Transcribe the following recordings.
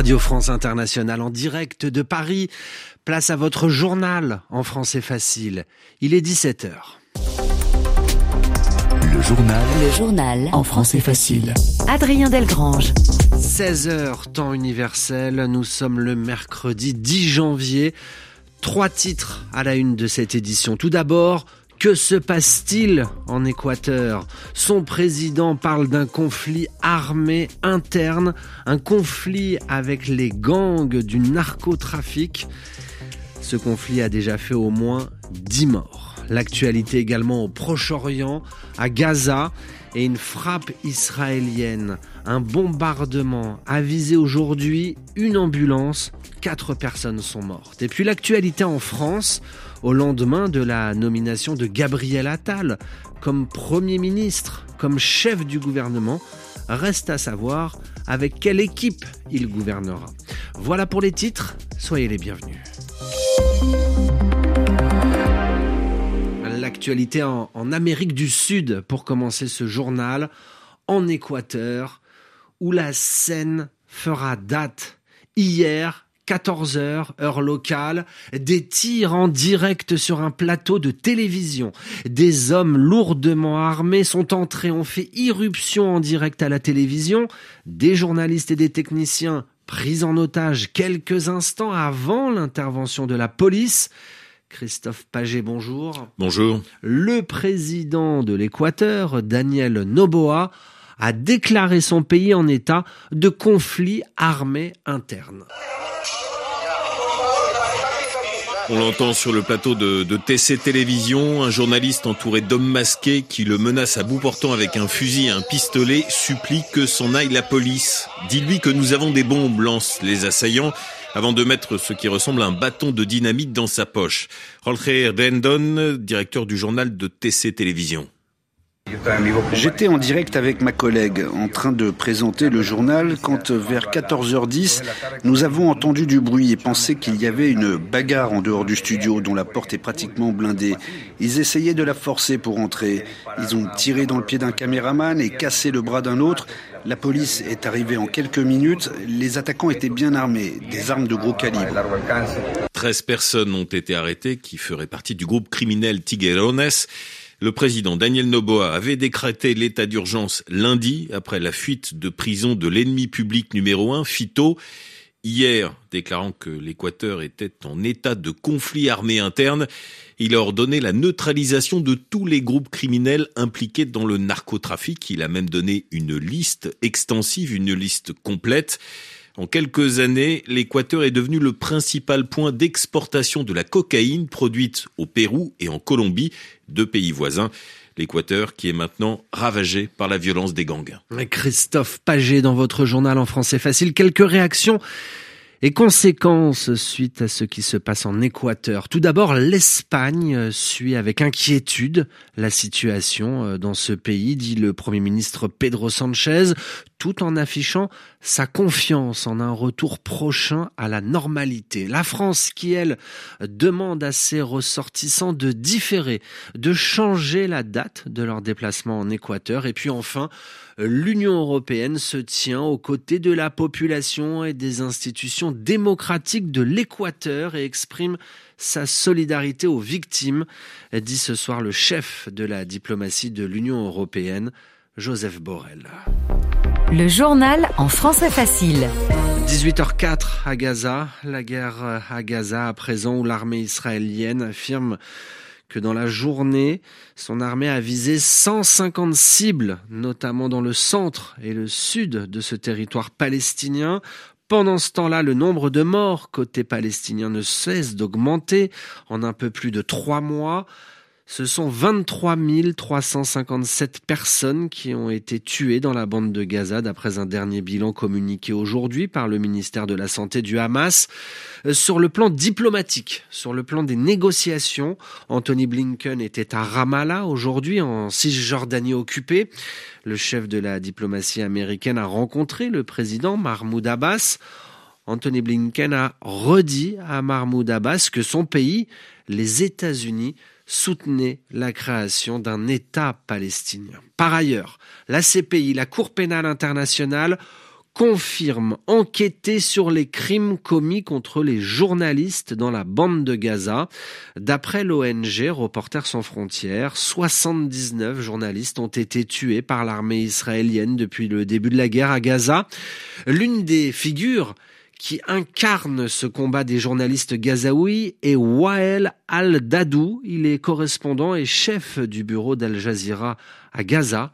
Radio France Internationale en direct de Paris. Place à votre journal en français facile. Il est 17h. Le journal. Le journal en français facile. Adrien Delgrange. 16h temps universel. Nous sommes le mercredi 10 janvier. Trois titres à la une de cette édition. Tout d'abord, que se passe-t-il en Équateur? Son président parle d'un conflit armé interne, un conflit avec les gangs du narcotrafic. Ce conflit a déjà fait au moins 10 morts. L'actualité également au Proche-Orient, à Gaza, et une frappe israélienne, un bombardement a visé aujourd'hui une ambulance, quatre personnes sont mortes. Et puis l'actualité en France, au lendemain de la nomination de Gabriel Attal comme Premier ministre, comme chef du gouvernement, reste à savoir avec quelle équipe il gouvernera. Voilà pour les titres, soyez les bienvenus. L'actualité en, en, Amérique du Sud pour commencer ce journal, en Équateur, où la scène fera date. Hier, 14h, heure locale, des tirs en direct sur un plateau de télévision. Des hommes lourdement armés sont entrés, ont fait irruption en direct à la télévision. Des journalistes et des techniciens pris en otage quelques instants avant l'intervention de la police. Christophe Paget, bonjour. Bonjour. Le président de l'Équateur, Daniel Noboa, a déclaré son pays en état de conflit armé interne. On l'entend sur le plateau de, TC Télévision, un journaliste entouré d'hommes masqués qui le menace à bout portant avec un fusil et un pistolet supplie que s'en aille la police. Dis-lui que nous avons des bombes, lancent les assaillants avant de mettre ce qui ressemble à un bâton de dynamite dans sa poche. Jorge Rendon, directeur du journal de TC Télévision. J'étais en direct avec ma collègue en train de présenter le journal quand vers 14h10, nous avons entendu du bruit et pensé qu'il y avait une bagarre en dehors du studio dont la porte est pratiquement blindée. Ils essayaient de la forcer pour entrer. Ils ont tiré dans le pied d'un caméraman et cassé le bras d'un autre. La police est arrivée en quelques minutes. Les attaquants étaient bien armés, des armes de gros calibre. 13 personnes ont été arrêtées qui feraient partie du groupe criminel Tiguerones. Le président Daniel Noboa avait décrété l'état d'urgence lundi après la fuite de prison de l'ennemi public numéro un, Fito. Hier, déclarant que l'Équateur était en état de conflit armé interne, il a ordonné la neutralisation de tous les groupes criminels impliqués dans le narcotrafic. Il a même donné une liste extensive, une liste complète. En quelques années, l'Équateur est devenu le principal point d'exportation de la cocaïne produite au Pérou et en Colombie, deux pays voisins. L'Équateur qui est maintenant ravagé par la violence des gangs. Christophe Paget dans votre journal en français facile. Quelques réactions et conséquences suite à ce qui se passe en Équateur. Tout d'abord, l'Espagne suit avec inquiétude la situation euh, dans ce pays, dit le Premier ministre Pedro Sanchez, tout en affichant sa confiance en un retour prochain à la normalité. La France qui, elle, demande à ses ressortissants de différer, de changer la date de leur déplacement en Équateur. Et puis enfin, l'Union européenne se tient aux côtés de la population et des institutions démocratiques de l'Équateur et exprime sa solidarité aux victimes, dit ce soir le chef de la diplomatie de l'Union européenne, Joseph Borrell. Le journal en français facile. 18h04 à Gaza, la guerre à Gaza à présent où l'armée israélienne affirme que dans la journée, son armée a visé 150 cibles, notamment dans le centre et le sud de ce territoire palestinien. Pendant ce temps-là, le nombre de morts côté palestinien ne cesse d'augmenter en un peu plus de trois mois. Ce sont 23 357 personnes qui ont été tuées dans la bande de Gaza d'après un dernier bilan communiqué aujourd'hui par le ministère de la Santé du Hamas. Euh, sur le plan diplomatique, sur le plan des négociations, Anthony Blinken était à Ramallah aujourd'hui en Cisjordanie occupée. Le chef de la diplomatie américaine a rencontré le président Mahmoud Abbas. Anthony Blinken a redit à Mahmoud Abbas que son pays, les États-Unis, soutenait la création d'un État palestinien. Par ailleurs, la CPI, la Cour pénale internationale, confirme enquêter sur les crimes commis contre les journalistes dans la bande de Gaza. D'après l'ONG Reporters sans frontières, 79 journalistes ont été tués par l'armée israélienne depuis le début de la guerre à Gaza. L'une des figures qui incarne ce combat des journalistes gazaouis est Wael Al-Dadou. Il est correspondant et chef du bureau d'Al Jazeera à Gaza.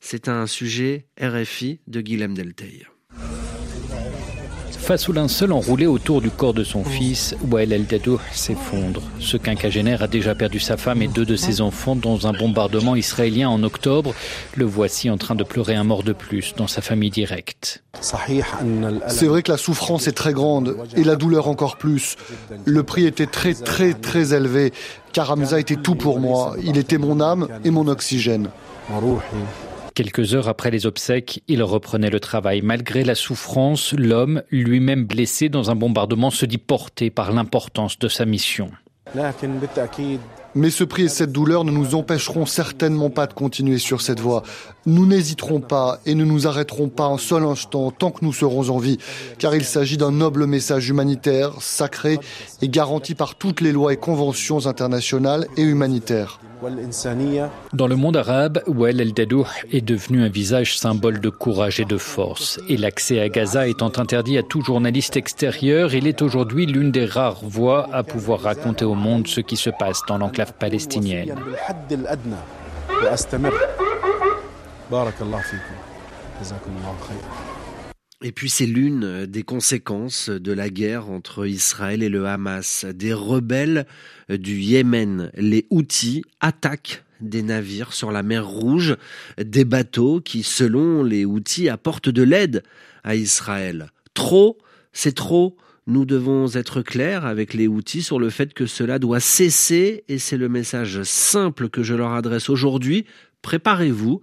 C'est un sujet RFI de Guilhem Delteil. Face au linceul enroulé autour du corps de son fils, Wael El Dadou s'effondre. Ce quinquagénaire a déjà perdu sa femme et deux de ses enfants dans un bombardement israélien en octobre. Le voici en train de pleurer un mort de plus dans sa famille directe. C'est vrai que la souffrance est très grande et la douleur encore plus. Le prix était très très très élevé car Hamza était tout pour moi. Il était mon âme et mon oxygène. Quelques heures après les obsèques, il reprenait le travail. Malgré la souffrance, l'homme, lui-même blessé dans un bombardement, se dit porté par l'importance de sa mission. Mais ce prix et cette douleur ne nous empêcheront certainement pas de continuer sur cette voie. Nous n'hésiterons pas et ne nous arrêterons pas un seul instant tant que nous serons en vie, car il s'agit d'un noble message humanitaire, sacré et garanti par toutes les lois et conventions internationales et humanitaires. Dans le monde arabe, Wael El-Dadou est devenu un visage symbole de courage et de force. Et l'accès à Gaza étant interdit à tout journaliste extérieur, il est aujourd'hui l'une des rares voix à pouvoir raconter au monde ce qui se passe dans l'enclave palestinienne. Et puis c'est l'une des conséquences de la guerre entre Israël et le Hamas. Des rebelles du Yémen, les Houthis, attaquent des navires sur la mer Rouge, des bateaux qui, selon les Houthis, apportent de l'aide à Israël. Trop, c'est trop. Nous devons être clairs avec les Houthis sur le fait que cela doit cesser et c'est le message simple que je leur adresse aujourd'hui. Préparez-vous.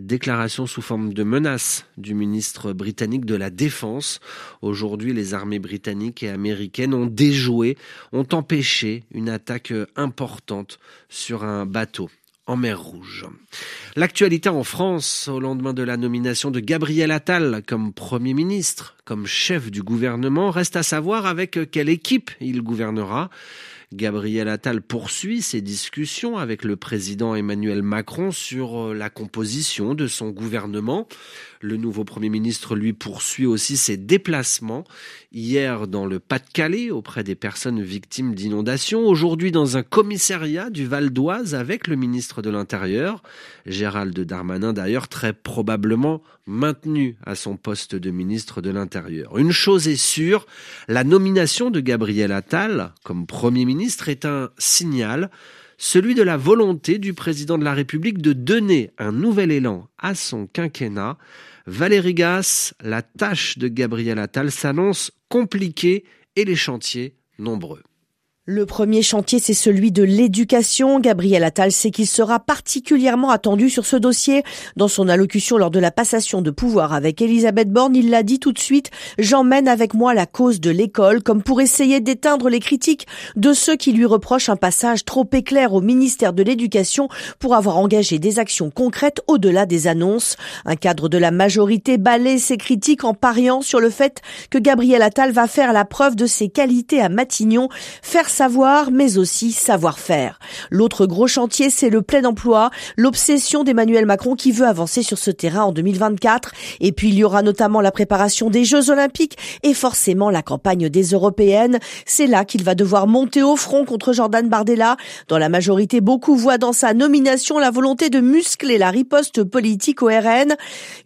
Déclaration sous forme de menace du ministre britannique de la Défense. Aujourd'hui, les armées britanniques et américaines ont déjoué, ont empêché une attaque importante sur un bateau en mer Rouge. L'actualité en France au lendemain de la nomination de Gabriel Attal comme Premier ministre, comme chef du gouvernement, reste à savoir avec quelle équipe il gouvernera. Gabriel Attal poursuit ses discussions avec le président Emmanuel Macron sur euh, la composition de son gouvernement. Le nouveau Premier ministre, lui, poursuit aussi ses déplacements. Hier dans le Pas-de-Calais auprès des personnes victimes d'inondations. Aujourd'hui dans un commissariat du Val d'Oise avec le ministre de l'Intérieur. Gérald Darmanin d'ailleurs très probablement maintenu à son poste de ministre de l'Intérieur. Une chose est sûre, la nomination de Gabriel Attal comme Premier ministre est un signal celui de la volonté du président de la République de donner un nouvel élan à son quinquennat. Valérie Gasse, la tâche de Gabriel Attal s'annonce compliquée et les chantiers nombreux. Le premier chantier, c'est celui de l'éducation. Gabriel Attal sait qu'il sera particulièrement attendu sur ce dossier. Dans son allocution lors de la passation de pouvoir avec Elisabeth Borne, il l'a dit tout de suite, j'emmène avec moi la cause de l'école, comme pour essayer d'éteindre les critiques de ceux qui lui reprochent un passage trop éclair au ministère de l'Éducation pour avoir engagé des actions concrètes au-delà des annonces. Un cadre de la majorité balaie ses critiques en pariant sur le fait que Gabriel Attal va faire la preuve de ses qualités à Matignon, faire savoir, mais aussi savoir-faire. L'autre gros chantier, c'est le plein emploi, l'obsession d'Emmanuel Macron qui veut avancer sur ce terrain en 2024. Et puis il y aura notamment la préparation des Jeux Olympiques et forcément la campagne des Européennes. C'est là qu'il va devoir monter au front contre Jordan Bardella. Dans la majorité, beaucoup voient dans sa nomination la volonté de muscler la riposte politique au RN.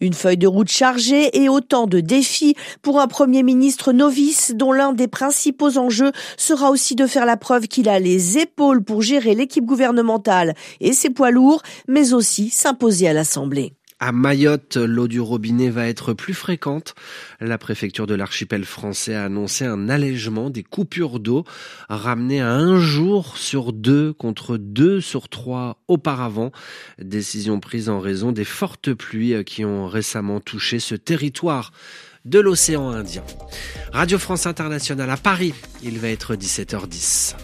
Une feuille de route chargée et autant de défis pour un Premier ministre novice dont l'un des principaux enjeux sera aussi de faire la preuve qu'il a les épaules pour gérer l'équipe gouvernementale et ses poids lourds, mais aussi s'imposer à l'Assemblée. À Mayotte, l'eau du robinet va être plus fréquente. La préfecture de l'archipel français a annoncé un allègement des coupures d'eau, ramenées à un jour sur deux contre deux sur trois auparavant. Décision prise en raison des fortes pluies qui ont récemment touché ce territoire de l'océan Indien. Radio France Internationale à Paris, il va être 17h10.